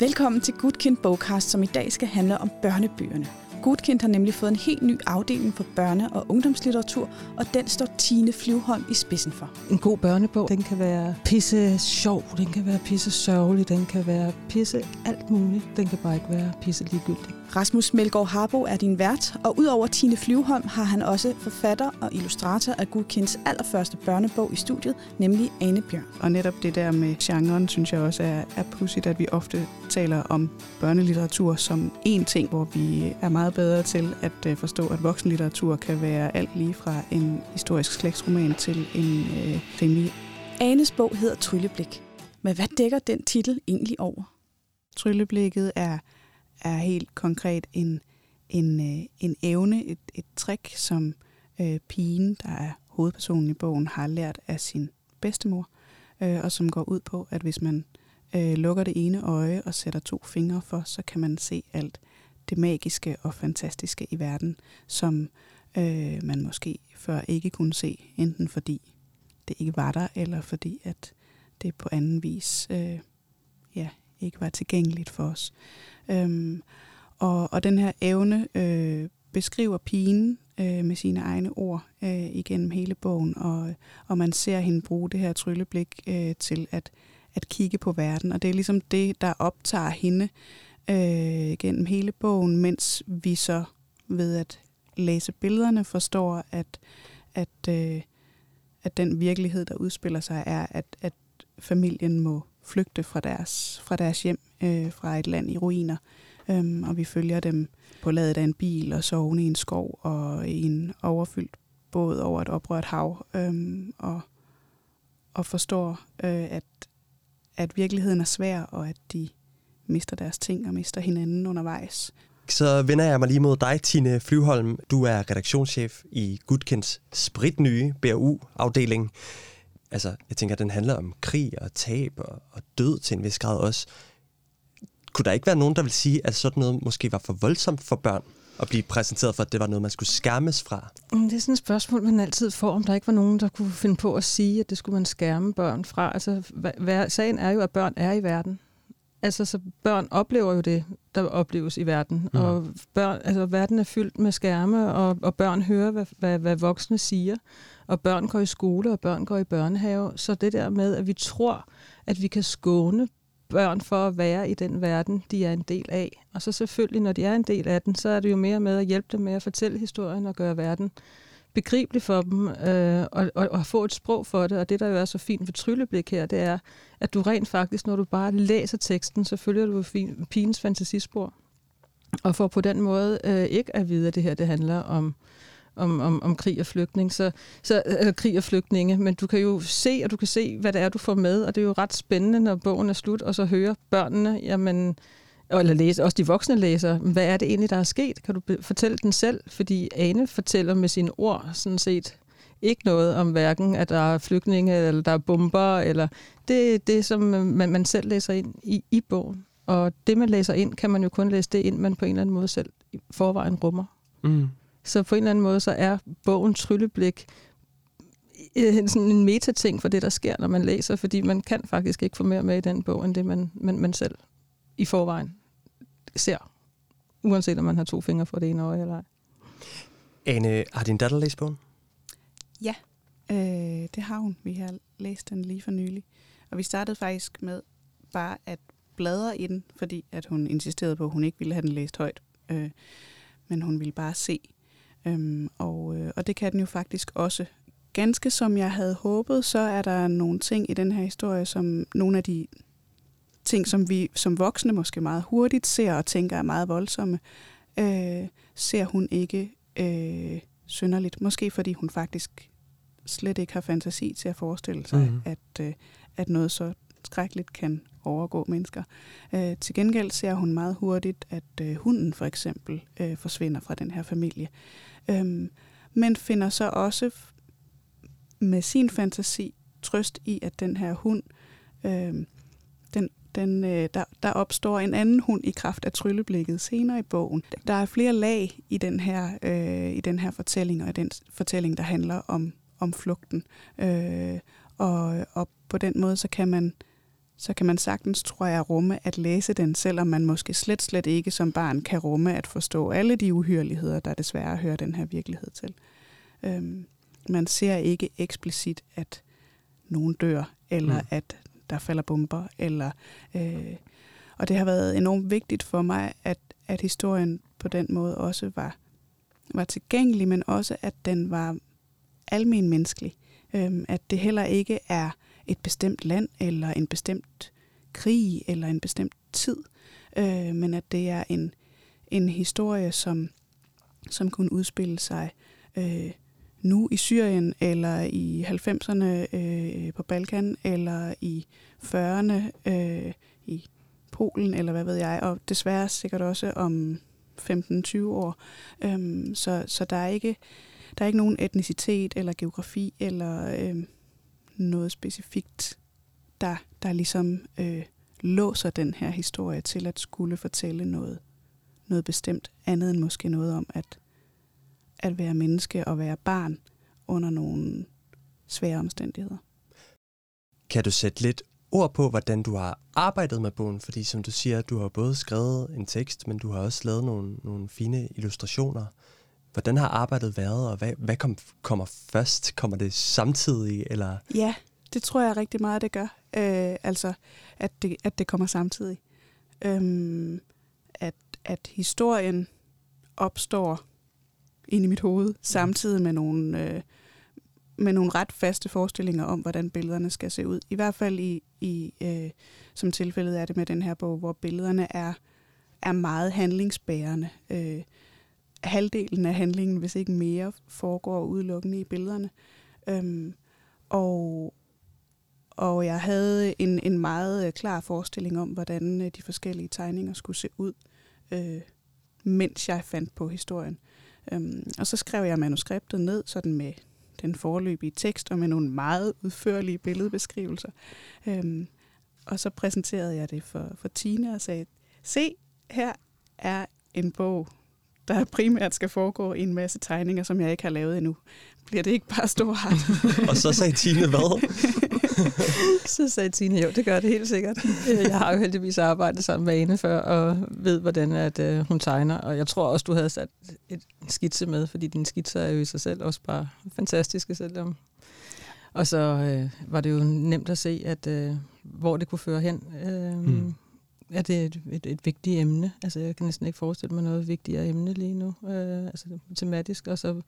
Velkommen til Gudkind Bogcast, som i dag skal handle om børnebøgerne. Gudkind har nemlig fået en helt ny afdeling for børne- og ungdomslitteratur, og den står Tine Flyvholm i spidsen for. En god børnebog, den kan være pisse sjov, den kan være pisse sørgelig, den kan være pisse alt muligt. Den kan bare ikke være pisse ligegyldig. Rasmus Melgaard Harbo er din vært, og udover Tine Flyvholm har han også forfatter og illustrator af Gudkinds allerførste børnebog i studiet, nemlig Ane Bjørn. Og netop det der med genren, synes jeg også er, er pudsigt, at vi ofte taler om børnelitteratur som én ting, hvor vi er meget bedre til at øh, forstå, at voksenlitteratur kan være alt lige fra en historisk slægtsroman til en øh, krimi. Anes bog hedder Trylleblik. Men hvad dækker den titel egentlig over? Trylleblikket er er helt konkret en, en, øh, en evne, et, et trick, som øh, pigen, der er hovedpersonen i bogen, har lært af sin bedstemor, øh, og som går ud på, at hvis man øh, lukker det ene øje og sætter to fingre for, så kan man se alt det magiske og fantastiske i verden, som øh, man måske før ikke kunne se, enten fordi det ikke var der, eller fordi at det på anden vis øh, ja, ikke var tilgængeligt for os. Øhm, og, og den her evne øh, beskriver pigen øh, med sine egne ord øh, igennem hele bogen, og, og man ser hende bruge det her trylleblik øh, til at, at kigge på verden. Og det er ligesom det, der optager hende øh, gennem hele bogen, mens vi så ved at læse billederne forstår, at, at, øh, at den virkelighed, der udspiller sig, er, at, at familien må flygte fra deres, fra deres hjem, øh, fra et land i ruiner. Øhm, og vi følger dem på ladet af en bil og sovende i en skov og i en overfyldt båd over et oprørt hav. Øhm, og, og forstår, øh, at, at virkeligheden er svær, og at de mister deres ting og mister hinanden undervejs. Så vender jeg mig lige mod dig, Tine Flyvholm. Du er redaktionschef i Gudkens spritnye BRU-afdeling altså, jeg tænker, at den handler om krig og tab og, og død til en vis grad også. Kunne der ikke være nogen, der vil sige, at sådan noget måske var for voldsomt for børn? at blive præsenteret for, at det var noget, man skulle skærmes fra? Mm, det er sådan et spørgsmål, man altid får, om der ikke var nogen, der kunne finde på at sige, at det skulle man skærme børn fra. Altså, hvad, sagen er jo, at børn er i verden. Altså, så børn oplever jo det, der opleves i verden. Mm. Og børn, altså, verden er fyldt med skærme, og, og børn hører, hvad, hvad, hvad voksne siger og børn går i skole, og børn går i børnehave. Så det der med, at vi tror, at vi kan skåne børn for at være i den verden, de er en del af. Og så selvfølgelig, når de er en del af den, så er det jo mere med at hjælpe dem med at fortælle historien og gøre verden begribelig for dem, øh, og, og, og få et sprog for det. Og det, der jo er så fint ved Trylleblik her, det er, at du rent faktisk, når du bare læser teksten, så følger du pigens fantasispor. Og får på den måde øh, ikke at vide, at det her det handler om om, om, om krig og flygtning, så, så, eller krig og flygtninge, men du kan jo se, og du kan se, hvad det er, du får med, og det er jo ret spændende, når bogen er slut, og så høre børnene, jamen, eller læse, også de voksne læser, hvad er det egentlig, der er sket? Kan du fortælle den selv? Fordi Ane fortæller med sine ord sådan set ikke noget om hverken, at der er flygtninge, eller der er bomber, eller det er det, som øh, man, man selv læser ind i, i bogen. Og det, man læser ind, kan man jo kun læse det ind, man på en eller anden måde selv i forvejen rummer. Mm. Så på en eller anden måde, så er bogen Trylleblik øh, sådan en metating for det, der sker, når man læser, fordi man kan faktisk ikke få mere med i den bog, end det, man, man, man selv i forvejen ser. Uanset om man har to fingre for det ene øje eller ej. Ane, har din datter læst bogen? Ja, øh, det har hun. Vi har læst den lige for nylig. Og vi startede faktisk med bare at bladre i den, fordi at hun insisterede på, at hun ikke ville have den læst højt. Øh, men hun ville bare se, Øhm, og, øh, og det kan den jo faktisk også. Ganske som jeg havde håbet, så er der nogle ting i den her historie, som nogle af de ting, som vi som voksne måske meget hurtigt ser og tænker er meget voldsomme, øh, ser hun ikke øh, synderligt. Måske fordi hun faktisk slet ikke har fantasi til at forestille sig, mm. at, øh, at noget så skrækkeligt kan overgå mennesker. Øh, til gengæld ser hun meget hurtigt, at øh, hunden for eksempel øh, forsvinder fra den her familie. Øhm, men finder så også med sin fantasi trøst i, at den her hund, øh, den, den, øh, der, der opstår en anden hund i kraft af trylleblikket senere i bogen. Der er flere lag i den her, øh, i den her fortælling, og i den fortælling, der handler om, om flugten. Øh, og, og på den måde, så kan man så kan man sagtens, tror jeg, rumme at læse den, selvom man måske slet, slet ikke som barn kan rumme at forstå alle de uhyrligheder, der desværre hører den her virkelighed til. Øhm, man ser ikke eksplicit, at nogen dør, eller mm. at der falder bomber, eller... Øh, og det har været enormt vigtigt for mig, at, at historien på den måde også var, var tilgængelig, men også at den var almen menneskelig. Øhm, at det heller ikke er et bestemt land, eller en bestemt krig, eller en bestemt tid, øh, men at det er en, en historie, som, som kunne udspille sig øh, nu i Syrien, eller i 90'erne øh, på Balkan, eller i 40'erne øh, i Polen, eller hvad ved jeg, og desværre sikkert også om 15-20 år. Øhm, så, så der er ikke der er ikke nogen etnicitet eller geografi eller øh, noget specifikt, der, der ligesom øh, låser den her historie til at skulle fortælle noget, noget bestemt andet end måske noget om at, at være menneske og være barn under nogle svære omstændigheder. Kan du sætte lidt ord på, hvordan du har arbejdet med bogen? Fordi som du siger, du har både skrevet en tekst, men du har også lavet nogle, nogle fine illustrationer. Hvordan har arbejdet været, og hvad, hvad kom, kommer først? Kommer det samtidig? Eller? Ja, det tror jeg rigtig meget, det gør. Øh, altså, at det, at det kommer samtidig. Øhm, at, at historien opstår ind i mit hoved, samtidig med nogle, øh, med nogle ret faste forestillinger om, hvordan billederne skal se ud. I hvert fald i, i øh, som tilfældet er det med den her bog, hvor billederne er, er meget handlingsbærende. Øh, halvdelen af handlingen, hvis ikke mere, foregår udelukkende i billederne. Øhm, og, og jeg havde en, en meget øh, klar forestilling om, hvordan øh, de forskellige tegninger skulle se ud, øh, mens jeg fandt på historien. Øhm, og så skrev jeg manuskriptet ned, sådan med den forløbige tekst og med nogle meget udførlige billedbeskrivelser. Øhm, og så præsenterede jeg det for, for Tina og sagde, se, her er en bog, der primært skal foregå i en masse tegninger, som jeg ikke har lavet endnu. Bliver det ikke bare storhardt? og så sagde Tine hvad? så sagde Tine, jo, det gør det helt sikkert. Øh, jeg har jo heldigvis arbejdet sammen med Ane før, og ved, hvordan at, uh, hun tegner. Og jeg tror også, du havde sat et skitse med, fordi dine skitser er jo i sig selv også bare fantastiske, selvom og så øh, var det jo nemt at se, at øh, hvor det kunne føre hen. Øh, mm er det et, et, et vigtigt emne. Altså, jeg kan næsten ikke forestille mig noget vigtigere emne lige nu, øh, altså tematisk, og så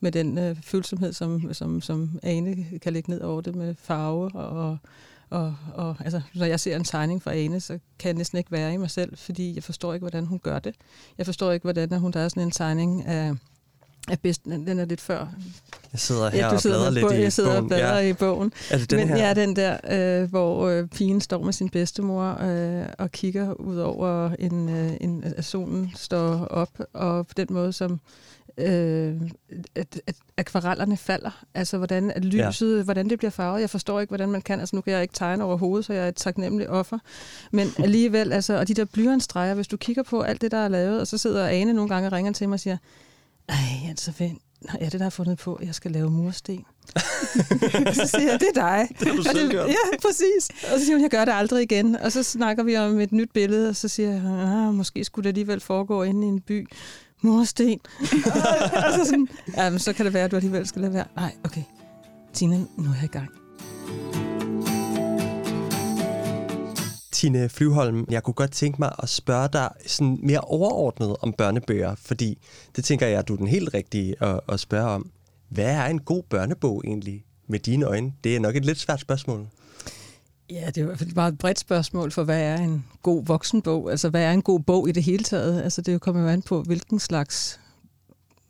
med den øh, følsomhed, som, som, som Ane kan lægge ned over det med farve og, og, og altså, når jeg ser en tegning fra Ane, så kan jeg næsten ikke være i mig selv, fordi jeg forstår ikke, hvordan hun gør det. Jeg forstår ikke, hvordan hun der er sådan en tegning af er bedst. Den er lidt før. Jeg sidder her ja, du sidder og bladrer lidt i Jeg sidder bogen. og bladrer ja. i bogen. Er det den Men her? ja, den der, øh, hvor øh, pigen står med sin bedstemor øh, og kigger ud over en, øh, en, at solen står op, og på den måde, som øh, at, at akvarellerne falder. Altså, hvordan at lyset, ja. hvordan det bliver farvet. Jeg forstår ikke, hvordan man kan. Altså, nu kan jeg ikke tegne overhovedet, så jeg er et taknemmeligt offer. Men alligevel, altså, og de der blyantstreger, hvis du kigger på alt det, der er lavet, og så sidder Ane nogle gange og ringer til mig og siger, ej, altså, hvad, ja, det der har fundet på, at jeg skal lave mursten. så siger jeg, det er dig. Det har du selv gjort. Ja, præcis. Og så siger hun, jeg gør det aldrig igen. Og så snakker vi om et nyt billede, og så siger jeg, ah, måske skulle det alligevel foregå inde i en by. Mursten. og så sådan, ja, men så kan det være, at du alligevel skal lade være. Nej, okay. Tina, nu er jeg i gang. Tine Flyvholm, jeg kunne godt tænke mig at spørge dig sådan mere overordnet om børnebøger, fordi det tænker jeg, at du er den helt rigtige at, at spørge om. Hvad er en god børnebog egentlig med dine øjne? Det er nok et lidt svært spørgsmål. Ja, det er i hvert fald bare et bredt spørgsmål for, hvad er en god voksenbog? Altså, hvad er en god bog i det hele taget? Altså, det kommer jo an på, hvilken slags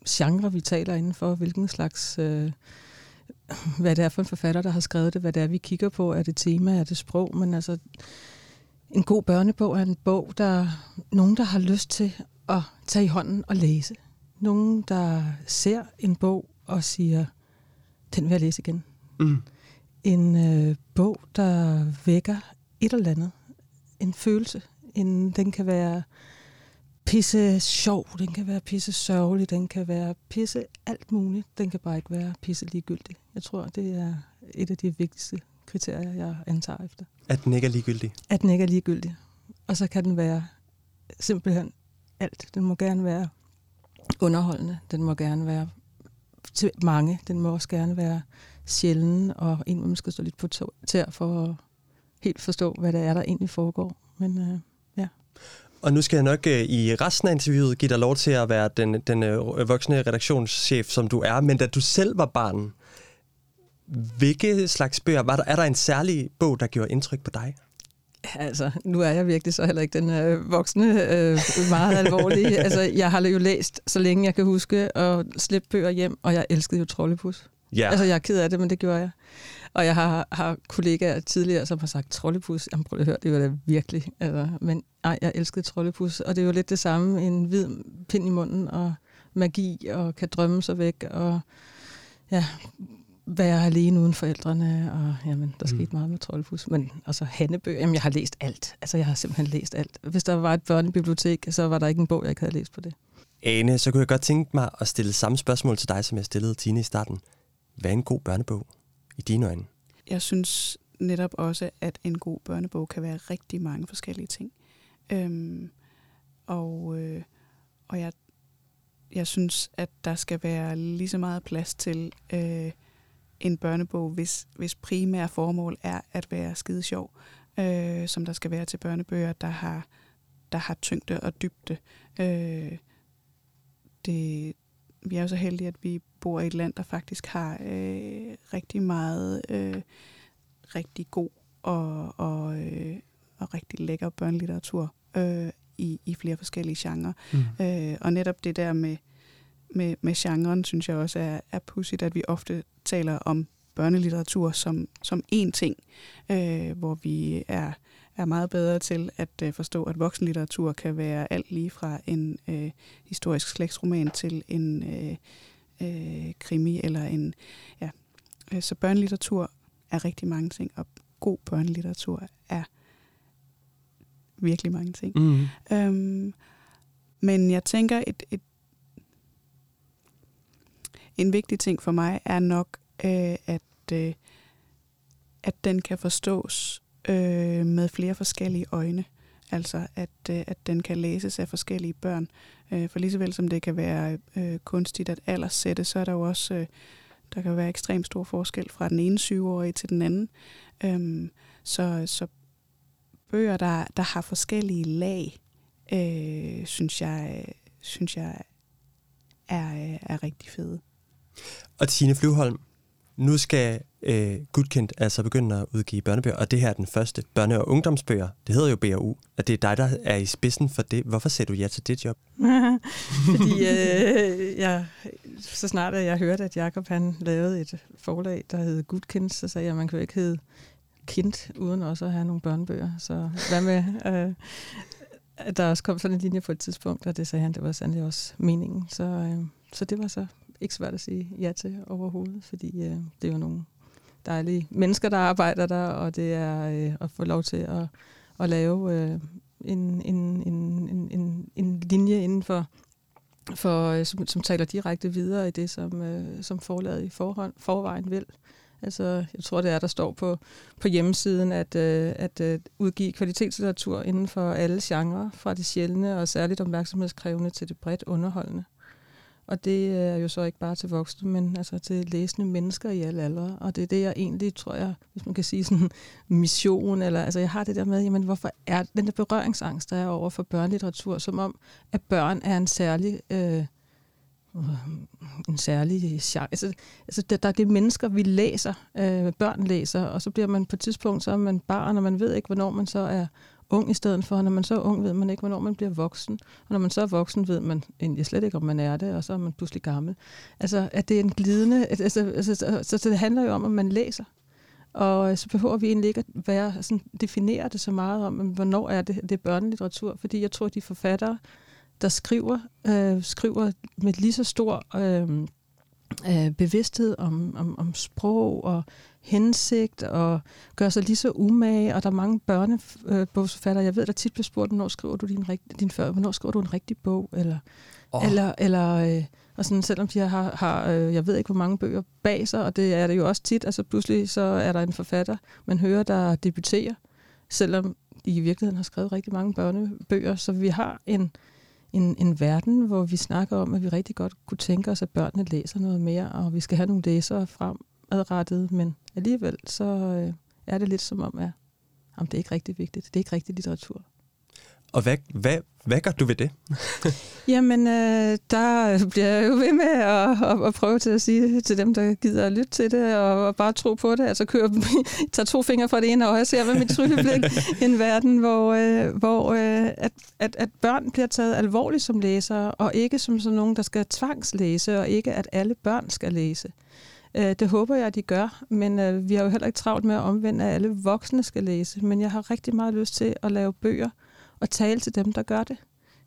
genre vi taler indenfor, hvilken slags... Øh, hvad det er for en forfatter, der har skrevet det, hvad det er, vi kigger på. Er det tema, er det sprog? Men altså, en god børnebog er en bog, der nogen, der har lyst til at tage i hånden og læse. Nogen, der ser en bog og siger, den vil jeg læse igen. Mm. En øh, bog, der vækker et eller andet. En følelse. En, den kan være pisse sjov, den kan være pisse sørgelig, den kan være pisse alt muligt. Den kan bare ikke være pisse ligegyldig. Jeg tror, det er et af de vigtigste kriterier, jeg antager efter. At den ikke er ligegyldig? At den ikke er ligegyldig. Og så kan den være simpelthen alt. Den må gerne være underholdende. Den må gerne være til mange. Den må også gerne være sjælden, og en, hvor man skal stå lidt på tær for at helt forstå, hvad det er, der egentlig foregår. Men øh, ja. Og nu skal jeg nok øh, i resten af interviewet give dig lov til at være den, den øh, voksne redaktionschef, som du er. Men da du selv var barn, hvilke slags bøger, var der, er der en særlig bog, der gjorde indtryk på dig? Altså, nu er jeg virkelig så heller ikke den øh, voksne, øh, meget alvorlige. altså, jeg har jo læst, så længe jeg kan huske, og slæbt bøger hjem, og jeg elskede jo Trollepus. Ja. Altså, jeg er ked af det, men det gjorde jeg. Og jeg har, har kollegaer tidligere, som har sagt, Trollepus, jamen prøv at høre, det var da virkelig. Altså, men ej, jeg elskede Trollepus, og det er jo lidt det samme, en hvid pind i munden, og magi, og kan drømme sig væk, og ja, være alene uden forældrene, og jamen, der skete mm. meget med Troldfus. Men altså Hannebøger, jamen jeg har læst alt. Altså jeg har simpelthen læst alt. Hvis der var et børnebibliotek, så var der ikke en bog, jeg ikke havde læst på det. Ane, så kunne jeg godt tænke mig at stille samme spørgsmål til dig, som jeg stillede Tine i starten. Hvad er en god børnebog i dine øjne? Jeg synes netop også, at en god børnebog kan være rigtig mange forskellige ting. Øhm, og, øh, og jeg, jeg synes, at der skal være lige så meget plads til øh, en børnebog, hvis, hvis primære formål er at være skide sjov, øh, som der skal være til børnebøger, der har, der har tyngde og dybde. Øh, det, vi er jo så heldige, at vi bor i et land, der faktisk har øh, rigtig meget øh, rigtig god og, og, øh, og rigtig lækker børnelitteratur øh, i, i flere forskellige genrer. Mm. Øh, og netop det der med, med, med genren, synes jeg også er, er pudsigt, at vi ofte taler om børnelitteratur som, som én ting, øh, hvor vi er, er meget bedre til at øh, forstå, at voksenlitteratur kan være alt lige fra en øh, historisk slægtsroman til en øh, øh, krimi eller en... Ja. Øh, så børnelitteratur er rigtig mange ting, og god børnelitteratur er virkelig mange ting. Mm. Øhm, men jeg tænker, et, et en vigtig ting for mig er nok, øh, at, øh, at den kan forstås øh, med flere forskellige øjne. Altså at, øh, at den kan læses af forskellige børn. Øh, for lige så vel som det kan være øh, kunstigt at alderssætte, så er der jo også, øh, der kan være ekstremt stor forskel fra den ene syvårige til den anden. Øh, så, så bøger, der, der har forskellige lag, øh, synes jeg, synes jeg er, øh, er rigtig fede. Og Tine Flyvholm, nu skal øh, Gudkendt altså begynde at udgive børnebøger, og det her er den første børne- og ungdomsbøger. Det hedder jo BRU, og det er dig, der er i spidsen for det. Hvorfor sagde du ja til det job? Fordi øh, jeg, så snart at jeg hørte, at Jacob han lavede et forlag, der hed Gudkendt, så sagde jeg, at man kan jo ikke hedde Kind, uden også at have nogle børnebøger. Så hvad med... Øh, der også kom sådan en linje på et tidspunkt, og det sagde han, det var sandelig også meningen. Så, øh, så det var så ikke svært at sige ja til overhovedet, fordi øh, det er jo nogle dejlige mennesker, der arbejder der, og det er øh, at få lov til at, at lave øh, en, en, en, en, en linje inden for, for øh, som, som taler direkte videre i det, som, øh, som forlaget i forhånd, forvejen vil. Altså, jeg tror, det er, der står på, på hjemmesiden, at, øh, at øh, udgive kvalitetslitteratur inden for alle genrer, fra det sjældne og særligt opmærksomhedskrævende til det bredt underholdende. Og det er jo så ikke bare til voksne, men altså til læsende mennesker i alle aldre. Og det er det, jeg egentlig, tror jeg, hvis man kan sige sådan mission, eller altså jeg har det der med, jamen hvorfor er den der berøringsangst, der er over for børnelitteratur, som om, at børn er en særlig... Øh, en særlig altså, altså der, der er det mennesker, vi læser, øh, børn læser, og så bliver man på et tidspunkt, så er man barn, og man ved ikke, hvornår man så er ung i stedet for. Når man så er ung, ved man ikke, hvornår man bliver voksen. Og når man så er voksen, ved man egentlig slet ikke, om man er det, og så er man pludselig gammel. Altså, at det er en glidende... Altså, altså, så, så, så det handler jo om, at man læser. Og øh, så behøver vi egentlig ikke at være, sådan, definere det så meget om, hvornår er det, det er børnelitteratur. Fordi jeg tror, at de forfattere, der skriver, øh, skriver med lige så stor øh, øh, bevidsthed om, om, om sprog og hensigt og gør sig lige så umage, og der er mange børnebogsforfattere. Jeg ved, der tit bliver spurgt, hvornår skriver du din, din før, hvornår skriver du en rigtig bog, eller, oh. eller, eller øh, Og sådan, selvom de har, har øh, jeg ved ikke hvor mange bøger bag sig, og det er det jo også tit, altså pludselig så er der en forfatter, man hører, der debuterer, selvom de i virkeligheden har skrevet rigtig mange børnebøger, så vi har en, en, en verden, hvor vi snakker om, at vi rigtig godt kunne tænke os, at børnene læser noget mere, og vi skal have nogle læsere fremadrettet, men alligevel så øh, er det lidt som om, at jamen, det er ikke rigtig vigtigt. Det er ikke rigtig litteratur. Og hvad, hvad, hvad gør du ved det? Jamen, øh, der bliver jeg jo ved med at, at, at prøve til at sige til dem, der gider at lytte til det, og, og bare tro på det. Altså køre, tager to fingre fra det ene øje og ser med mit trylleblik en verden, hvor, øh, hvor øh, at, at, at børn bliver taget alvorligt som læsere, og ikke som sådan nogen, der skal tvangslæse, og ikke at alle børn skal læse. Øh, Øh, det håber jeg, at de gør, men øh, vi har jo heller ikke travlt med at omvende, at alle voksne skal læse. Men jeg har rigtig meget lyst til at lave bøger, og tale til dem, der gør det.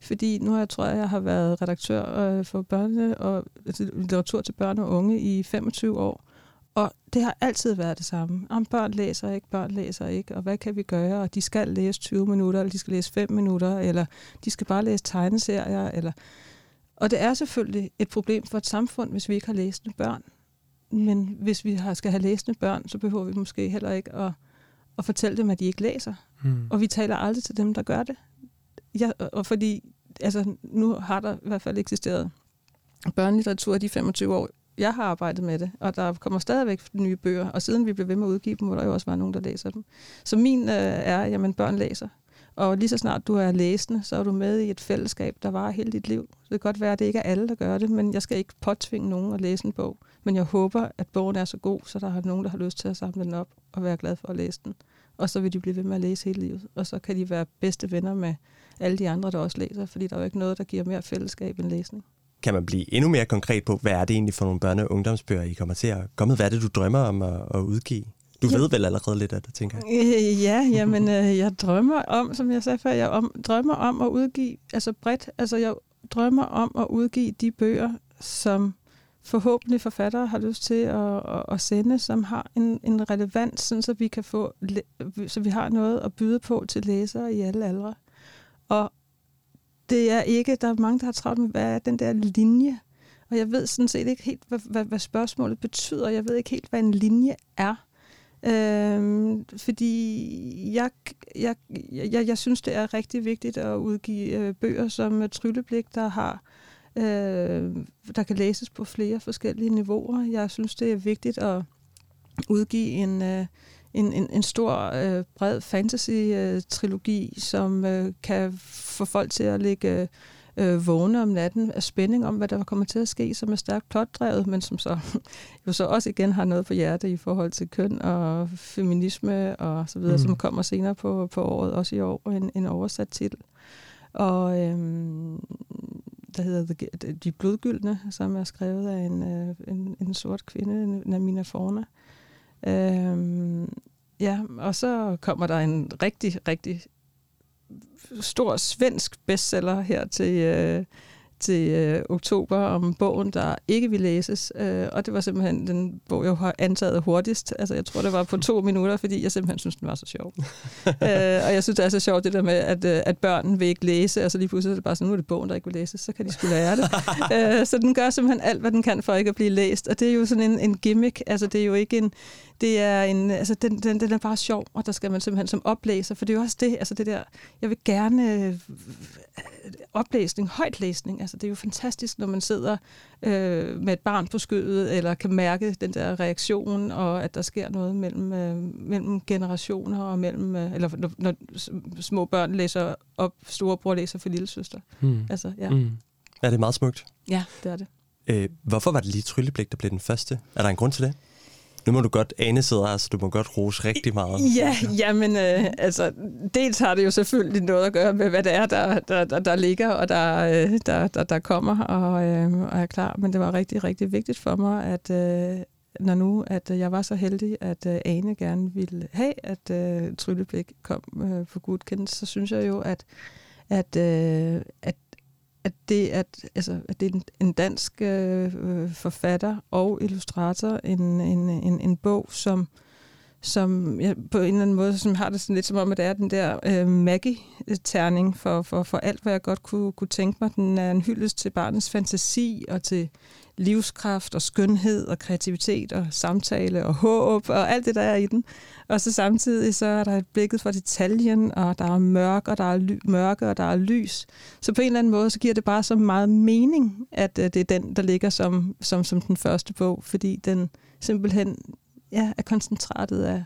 Fordi nu har jeg tror jeg, jeg har været redaktør øh, for børne og altså, litteratur til børn og unge i 25 år. Og det har altid været det samme. Om børn læser ikke, børn læser ikke, og hvad kan vi gøre? Og de skal læse 20 minutter, eller de skal læse 5 minutter, eller de skal bare læse tegneserier. Eller... Og det er selvfølgelig et problem for et samfund, hvis vi ikke har læsende børn. Men hvis vi har, skal have læsende børn, så behøver vi måske heller ikke at, at fortælle dem, at de ikke læser. Mm. Og vi taler aldrig til dem, der gør det. Ja, og fordi, altså, nu har der i hvert fald eksisteret børnelitteratur de 25 år, jeg har arbejdet med det, og der kommer stadigvæk nye bøger, og siden vi blev ved med at udgive dem, må der jo også være nogen, der læser dem. Så min øh, er, jamen børn læser. Og lige så snart du er læsende, så er du med i et fællesskab, der varer hele dit liv. Det kan godt være, at det ikke er alle, der gør det, men jeg skal ikke påtvinge nogen at læse en bog. Men jeg håber, at bogen er så god, så der er nogen, der har lyst til at samle den op og være glad for at læse den og så vil de blive ved med at læse hele livet. Og så kan de være bedste venner med alle de andre, der også læser, fordi der er jo ikke noget, der giver mere fællesskab end læsning. Kan man blive endnu mere konkret på, hvad er det egentlig for nogle børne- og ungdomsbøger, I kommer til at komme Hvad er det, du drømmer om at, at udgive? Du ja. ved vel allerede lidt af det, tænker jeg. Øh, ja, jamen, øh, jeg drømmer om, som jeg sagde før, jeg om, drømmer om at udgive, altså bredt, altså jeg drømmer om at udgive de bøger, som forhåbentlig forfattere har lyst til at, at, at sende, som har en, en relevans, sådan, så vi kan få, så vi har noget at byde på til læsere i alle aldre. Og det er ikke, der er mange, der har travlt med, hvad er den der linje? Og jeg ved sådan set ikke helt, hvad, hvad, hvad spørgsmålet betyder. Jeg ved ikke helt, hvad en linje er. Øhm, fordi jeg, jeg, jeg, jeg synes, det er rigtig vigtigt at udgive øh, bøger som øh, Trylleblik, der har øh, der kan læses på flere forskellige niveauer. Jeg synes, det er vigtigt at udgive en, øh, en, en, en stor, øh, bred fantasy-trilogi, som øh, kan få folk til at ligge øh, vågne om natten af spænding om, hvad der kommer til at ske, som er stærkt plotdrevet, men som så jo så også igen har noget på hjerte i forhold til køn og feminisme og så videre, mm. som kommer senere på, på året, også i år, en, en oversat titel. Og øhm, der hedder De Blodgyldne, som er skrevet af en, øh, en, en sort kvinde, Namina Forna. Øhm, ja, og så kommer der en rigtig, rigtig stor svensk bestseller her til, øh, til øh, oktober om bogen, der ikke vil læses. Øh, og det var simpelthen den bog, jeg har antaget hurtigst. Altså, jeg tror, det var på to minutter, fordi jeg simpelthen synes, den var så sjov. øh, og jeg synes, det er så sjovt, det der med, at, øh, at børn vil ikke læse, og så lige pludselig er det bare sådan, nu er det bogen, der ikke vil læses, så kan de skulle lære det. øh, så den gør simpelthen alt, hvad den kan for ikke at blive læst. Og det er jo sådan en, en gimmick. Altså, det er jo ikke en, det er en, altså den, den, den er bare sjov, og der skal man simpelthen som oplæser, for det er jo også det, altså det der, jeg vil gerne øh, oplæsning, højtlæsning, altså det er jo fantastisk, når man sidder øh, med et barn på skødet, eller kan mærke den der reaktion, og at der sker noget mellem, øh, mellem generationer, og mellem, øh, eller når, når små børn læser op, storebror læser for lille søster. Mm. Altså, ja. Mm. Er det meget smukt? Ja, det er det. Øh, hvorfor var det lige Trylleblik, der blev den første? Er der en grund til det? Nu må du godt ane sidder altså du må godt rose rigtig meget. Ja, jamen, øh, altså, dels har det jo selvfølgelig noget at gøre med, hvad det er, der, der, der, der ligger, og der, øh, der, der, der kommer, og, øh, og er klar. Men det var rigtig, rigtig vigtigt for mig, at øh, når nu, at jeg var så heldig, at øh, Ane gerne ville have, at øh, Trylleblik kom øh, for godkendt, så synes jeg jo, at, at, øh, at at det, at, altså, at det er en, dansk øh, øh, forfatter og illustrator, en, en, en, en bog, som, som ja, på en eller anden måde som har det sådan lidt som om, at det er den der øh, Maggie-terning for, for, for alt, hvad jeg godt kunne, kunne tænke mig. Den er en hyldest til barnets fantasi og til livskraft og skønhed og kreativitet og samtale og håb og alt det, der er i den. Og så samtidig så er der et blikket for detaljen, og der er mørk, og der er ly- mørke, og der er lys. Så på en eller anden måde, så giver det bare så meget mening, at uh, det er den, der ligger som, som, som den første bog, fordi den simpelthen ja, er koncentratet af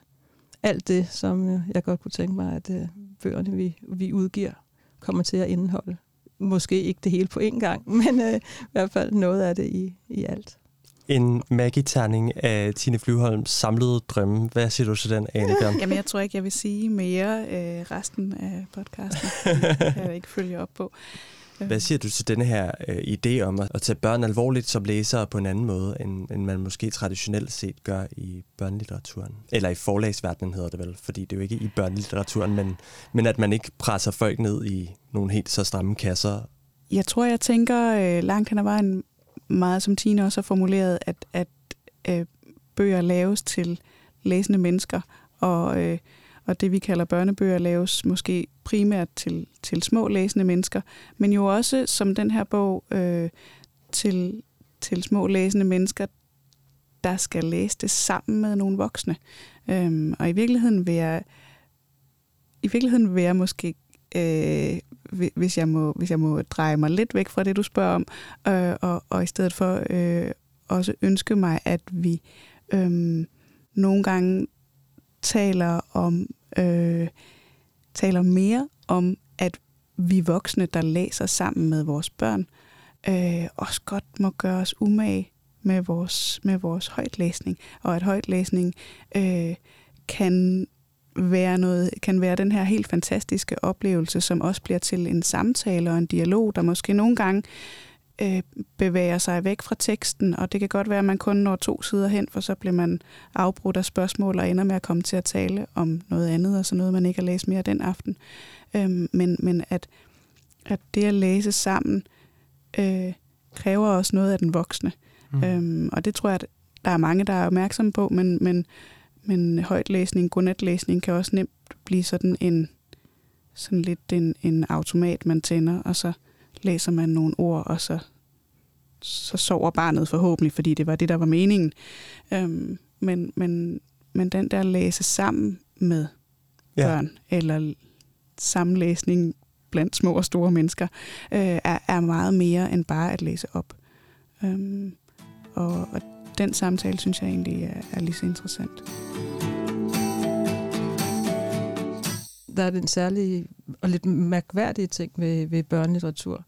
alt det, som uh, jeg godt kunne tænke mig, at uh, bøgerne, vi, vi udgiver, kommer til at indeholde. Måske ikke det hele på én gang, men uh, i hvert fald noget af det i, i alt. En Maggie-terning af Tine Flyvholms samlede drømme. Hvad siger du til den, Bjørn? Jamen, jeg tror ikke, jeg vil sige mere øh, resten af podcasten. Det kan jeg ikke følge op på. Hvad siger du til denne her øh, idé om at, at tage børn alvorligt som læsere på en anden måde, end, end man måske traditionelt set gør i børnelitteraturen? Eller i forlagsverdenen hedder det vel, fordi det er jo ikke i børnelitteraturen, men, men at man ikke presser folk ned i nogle helt så stramme kasser. Jeg tror, jeg tænker øh, langt hen ad vejen meget, som Tine også har formuleret, at, at øh, bøger laves til læsende mennesker, og, øh, og det vi kalder børnebøger laves måske primært til, til små læsende mennesker, men jo også som den her bog øh, til, til små læsende mennesker, der skal læse det sammen med nogle voksne. Øhm, og i virkeligheden vil jeg, i virkeligheden vil jeg måske øh, hvis jeg, må, hvis jeg må dreje mig lidt væk fra det, du spørger om, øh, og, og i stedet for øh, også ønske mig, at vi øh, nogle gange taler om øh, taler mere om, at vi voksne, der læser sammen med vores børn, øh, også godt må gøre os umage med vores, med vores højtlæsning, og at højtlæsning øh, kan være noget, kan være den her helt fantastiske oplevelse, som også bliver til en samtale og en dialog, der måske nogle gange øh, bevæger sig væk fra teksten, og det kan godt være, at man kun når to sider hen, for så bliver man afbrudt af spørgsmål og ender med at komme til at tale om noget andet, og så noget, man ikke har læst mere den aften. Øh, men men at, at det at læse sammen øh, kræver også noget af den voksne. Mm. Øhm, og det tror jeg, at der er mange, der er opmærksomme på, men, men men højtlæsning, godnatlæsning kan også nemt blive sådan en sådan lidt en, en automat, man tænder, og så læser man nogle ord, og så, så sover barnet forhåbentlig, fordi det var det, der var meningen. Øhm, men, men, men den der læse sammen med børn, ja. eller sammenlæsning blandt små og store mennesker, øh, er, er meget mere end bare at læse op. Øhm, og, og den samtale synes jeg egentlig er, er lige så interessant. Der er den særlige og lidt mærkværdige ting ved, ved børnelitteratur,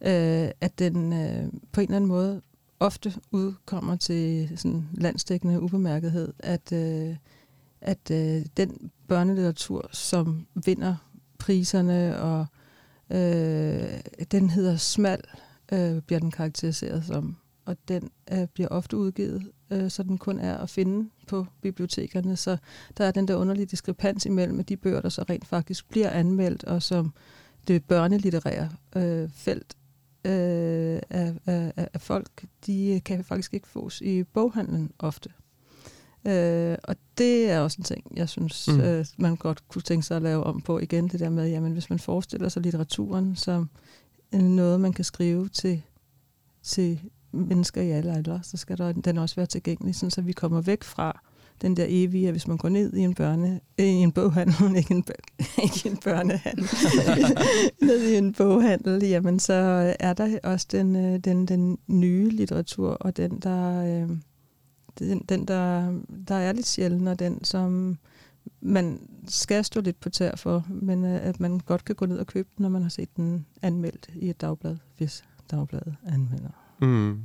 øh, at den øh, på en eller anden måde ofte udkommer til sådan landstækkende ubemærkethed, at, øh, at øh, den børnelitteratur, som vinder priserne, og øh, den hedder smal, øh, bliver den karakteriseret som. Og den øh, bliver ofte udgivet, øh, så den kun er at finde på bibliotekerne. Så der er den der underlige diskrepans imellem de bøger, der så rent faktisk bliver anmeldt, og som det børnelitterære øh, felt øh, af, af, af folk, de kan faktisk ikke fås i boghandlen ofte. Øh, og det er også en ting, jeg synes, mm. øh, man godt kunne tænke sig at lave om på igen, det der med, jamen hvis man forestiller sig litteraturen som noget, man kan skrive til, til mennesker i alle aldre, så skal der, den også være tilgængelig, sådan, så vi kommer væk fra den der evige, at hvis man går ned i en børne, øh, i en boghandel, ikke en, ikke en børnehandel, ned i en boghandel, jamen så er der også den, øh, den, den nye litteratur, og den, der, øh, den, den der, der er lidt sjældent, og den, som man skal stå lidt på tær for, men at man godt kan gå ned og købe den, når man har set den anmeldt i et dagblad, hvis dagbladet anmelder. Mm.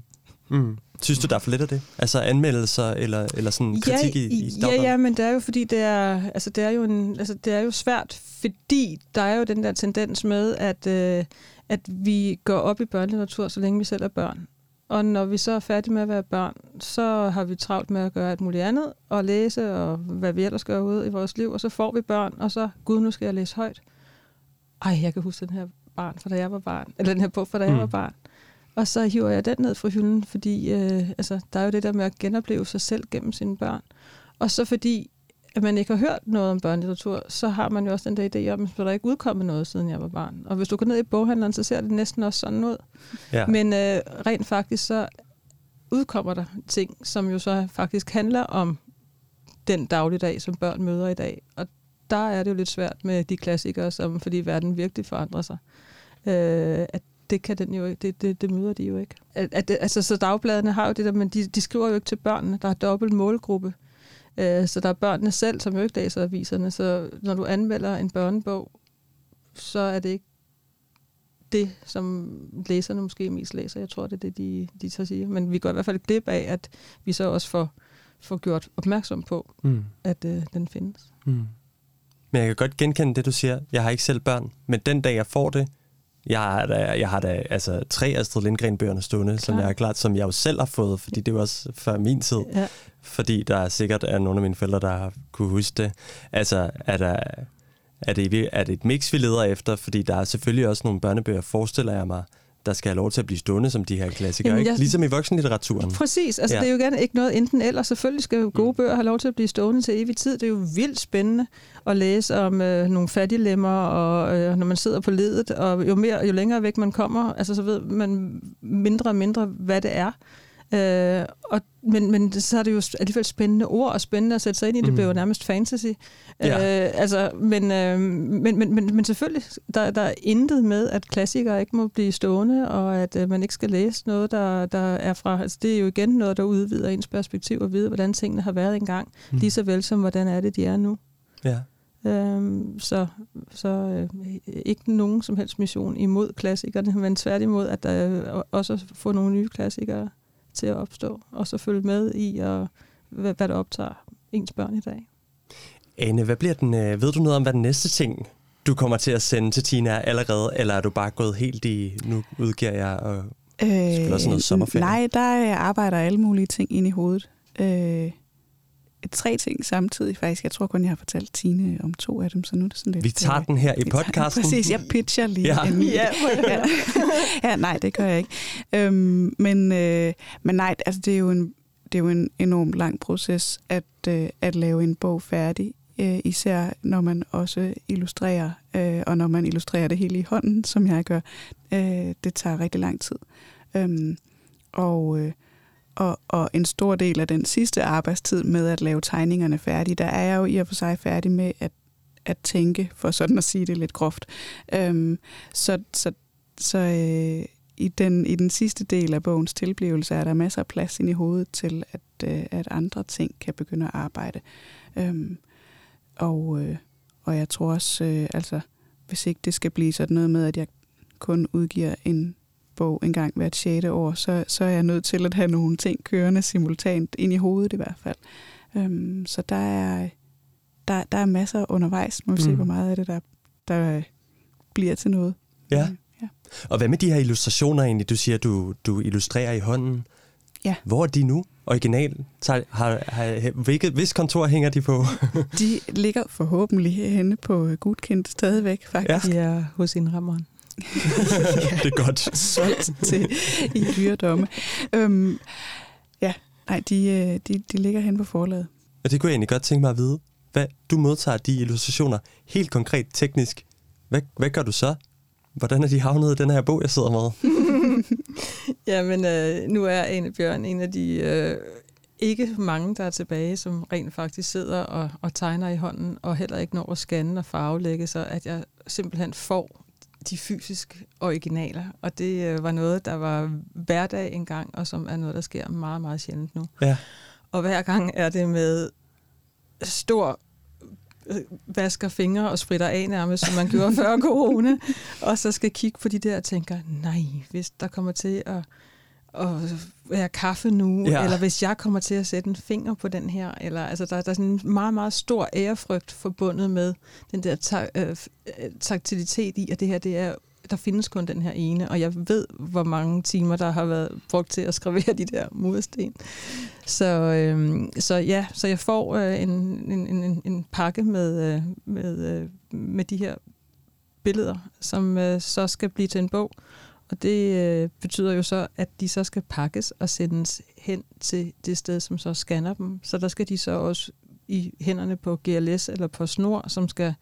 Mm. Synes du, der er for lidt af det? Altså anmeldelser eller, eller sådan kritik ja, i, i Ja, ja, men det er jo fordi, det er, altså, det er, jo, en, altså, det er jo svært, fordi der er jo den der tendens med, at, øh, at vi går op i børnelitteratur, så længe vi selv er børn. Og når vi så er færdige med at være børn, så har vi travlt med at gøre alt muligt andet, og læse, og hvad vi ellers gør ude i vores liv, og så får vi børn, og så, gud, nu skal jeg læse højt. Ej, jeg kan huske den her barn, fra da jeg var barn, eller den her bog, fra da jeg mm. var barn. Og så hiver jeg den ned fra hylden, fordi øh, altså, der er jo det der med at genopleve sig selv gennem sine børn. Og så fordi, at man ikke har hørt noget om børnelitteratur, så har man jo også den der idé om, at der er ikke udkommet noget, siden jeg var barn. Og hvis du går ned i boghandleren, så ser det næsten også sådan ud. Ja. Men øh, rent faktisk, så udkommer der ting, som jo så faktisk handler om den dagligdag, som børn møder i dag. Og der er det jo lidt svært med de klassikere, som, fordi verden virkelig forandrer sig. Øh, at det kan den jo ikke, det, det, det møder de jo ikke. At, at, altså, så dagbladene har jo det der, men de, de skriver jo ikke til børnene. Der er dobbelt målgruppe. Øh, så der er børnene selv, som jo ikke læser aviserne. Så når du anmelder en børnebog, så er det ikke det, som læserne måske mest læser. Jeg tror, det er det, de, de så siger. Men vi går i hvert fald glip af, at vi så også får, får gjort opmærksom på, Mm. at øh, den findes. Mm. Men jeg kan godt genkende det, du siger. Jeg har ikke selv børn, men den dag, jeg får det, jeg har da, jeg har da altså, tre Astrid Lindgren-bøgerne stående, som Klar. jeg er klart, som jeg jo selv har fået, fordi det var også før min tid. Ja. Fordi der er sikkert er nogle af mine forældre, der har kunne huske det. Altså, er, der, er, det, er det et mix, vi leder efter? Fordi der er selvfølgelig også nogle børnebøger, forestiller jeg mig, der skal have lov til at blive stående som de her klassikere. Jamen, jeg- ikke? Ligesom i voksenlitteraturen. Præcis. Altså, Ja. Det er jo gerne ikke noget enten eller. Selvfølgelig skal gode bøger have lov til at blive stående til evig tid. Det er jo vildt spændende at læse om øh, nogle fattiglemmer, og øh, når man sidder på ledet, og jo, mere, jo længere væk man kommer, altså, så ved man mindre og mindre, hvad det er. Øh, og, men, men så er det jo alligevel spændende ord, og spændende at sætte sig ind i. Det Mhm. bliver jo nærmest fantasy. Ja. Øh, altså, men, øh, men, men, men, men selvfølgelig, der, der er intet med, at klassikere ikke må blive stående, og at øh, man ikke skal læse noget, der, der er fra... Altså, det er jo igen noget, der udvider ens perspektiv og vide, hvordan tingene har været engang, Mm. mm. lige så vel som, hvordan er det, de er nu. Ja. Øhm, så så øh, ikke nogen som helst mission imod klassikerne, men tværtimod, at der øh, også får nogle nye klassikere til at opstå, og så følge med i, og, hvad, hvad der optager ens børn i dag. Ane, hvad bliver den, øh, ved du noget om, hvad den næste ting, du kommer til at sende til Tina er allerede, eller er du bare gået helt i, nu udgiver jeg, og Selvfølgelig også noget sommerferie. Nej, der øh, arbejder alle mulige ting ind i hovedet. Øh, tre ting samtidig faktisk. Jeg tror kun, jeg har fortalt Tine om to af dem, så nu er det sådan lidt... vi tager øh, den her i tager- podcasten. Præcis, jeg pitcher lige Ja. en Ja, ja. ja, nej, det gør jeg ikke. Øhm, men, øh, men nej, altså det er jo en, det er jo en enormt lang proces at, øh, at lave en bog færdig. Øh, især når man også illustrerer, øh, og når man illustrerer det hele i hånden, som jeg gør. Øh, det tager rigtig lang tid. Øhm, og, øh, og, og en stor del af den sidste arbejdstid med at lave tegningerne færdige, der er jeg jo i og for sig færdig med at, at tænke, for sådan at sige det lidt groft. Øhm, så så, så øh, i, den, i den sidste del af bogens tilblivelse er der masser af plads ind i hovedet til, at, øh, at andre ting kan begynde at arbejde. Øhm, og, øh, og jeg tror også, øh, altså, hvis ikke det skal blive sådan noget med, at jeg kun udgiver en bog en gang hvert sjette år, så, så er jeg nødt til at have nogle ting kørende simultant ind i hovedet i hvert fald. Øhm, så der er, der, der er masser undervejs. Må vi mm. se, hvor meget af det, der, der bliver til noget. Ja. Mm, ja. Og hvad med de her illustrationer egentlig? Du siger, du, du illustrerer i hånden. Ja. Hvor er de nu? Original? Har, har, har, hvilket, hvis kontor hænger de på? De ligger forhåbentlig henne på Gudkendt stadigvæk, faktisk. De er hos indrammeren. det er godt. solgt til i dyredomme. Øhm, ja, nej, de, øh, de, de ligger hen på forlaget. Og det kunne jeg egentlig godt tænke mig at vide. Hvad, du modtager de illustrationer helt konkret teknisk. Hvad, hvad gør du så? Hvordan er de havnet i den her bog, jeg sidder med? Jamen, øh, nu er Ane Bjørn en af de øh, ikke mange, der er tilbage, som rent faktisk sidder og, og tegner i hånden, og heller ikke når at scanne og farvelægge, så at jeg simpelthen får de fysiske originaler. Og det øh, var noget, der var hverdag engang, og som er noget, der sker meget, meget sjældent nu. Ja. Og hver gang er det med stor øh, vasker fingre og spritter af nærmest, som man gjorde før corona, og så skal kigge på de der og tænker, nej, hvis der kommer til at, at være kaffe nu, Ja. eller hvis jeg kommer til at sætte en finger på den her, eller altså der, der er sådan en meget, meget stor ærefrygt forbundet med den der ta- øh, taktilitet i, at det her, det er der findes kun den her ene, og jeg ved, hvor mange timer, der har været brugt til at skrevere de der mursten. Så, øhm, så ja, så jeg får øh, en, en, en, en pakke med, øh, med, øh, med de her billeder, som øh, så skal blive til en bog. Og det øh, betyder jo så, at de så skal pakkes og sendes hen til det sted, som så scanner dem. Så der skal de så også i hænderne på GLS eller på snor, som skal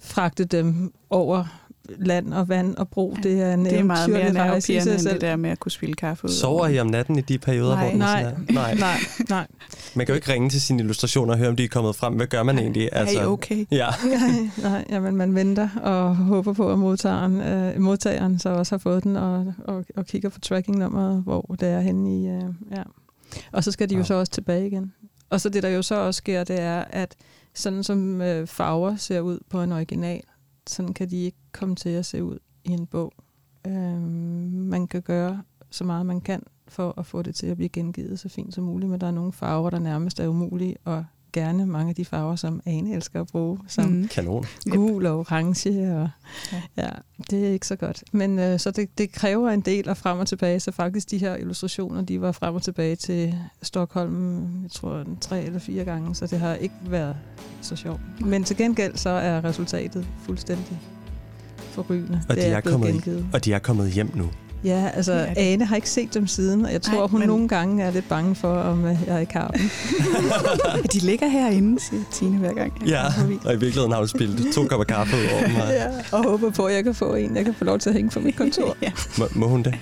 fragte dem over land og vand og bro. Ja, det er en Det er meget mere nervepirrende end det der med at kunne spille kaffe ud. Sover I om natten i de perioder, Nej. hvor Nej. sådan er? Nej. Nej, nej. Man kan jo ikke ringe til sine illustrationer og høre, om de er kommet frem. Hvad gør man egentlig? Altså, er I okay? Ja. nej, nej jamen, man venter og håber på, at modtageren, øh, modtageren så også har fået den og, og, og kigger på trackingnummeret, hvor det er henne i... Øh, ja. Og så skal de jo Wow. så også tilbage igen. Og så det, der jo så også sker, det er, at sådan som øh, farver ser ud på en original, sådan kan de ikke komme til at se ud i en bog. Øh, man kan gøre så meget, man kan for at få det til at blive gengivet så fint som muligt, men der er nogle farver, der nærmest er umulige, at gerne mange af de farver, som Ane elsker at bruge, som mm. Kanon. gul og orange. Og, Ja. det er ikke så godt. Men øh, så det, det kræver en del af frem og tilbage, så faktisk de her illustrationer, de var frem og tilbage til Stockholm, jeg tror, tre eller fire gange, så det har ikke været så sjovt. Men til gengæld så er resultatet fuldstændig forrygende. Og de er, er kommet gengivet. Og de er kommet hjem nu. Ja, altså det. Ane har ikke set dem siden, og jeg tror, Nej, hun men- nogle gange er lidt bange for, om øh, jeg er i karpen. De ligger herinde, siger Tine hver gang. jeg Ja, og i virkeligheden har du spillet to kopper kaffe over mig. ja, og håber på, at jeg kan få en, jeg kan få lov til at hænge på mit kontor. ja, Må, må hun det?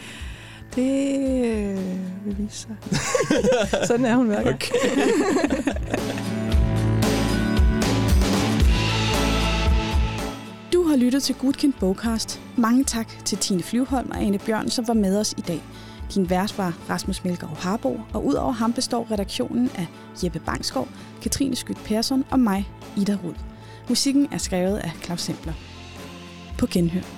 det øh, vil vise sig. Sådan er hun hver gang. Okay. Har lyttet til Gudkind Bogcast. Mange tak til Tine Flyvholm og Ane Bjørn, som var med os i dag. Din vært var Rasmus Melgaard Harbo, og udover ham består redaktionen af Jeppe Bangskov, Katrine Skyt Persson og mig, Ida Rud. Musikken er skrevet af Claus Sempler. På genhør.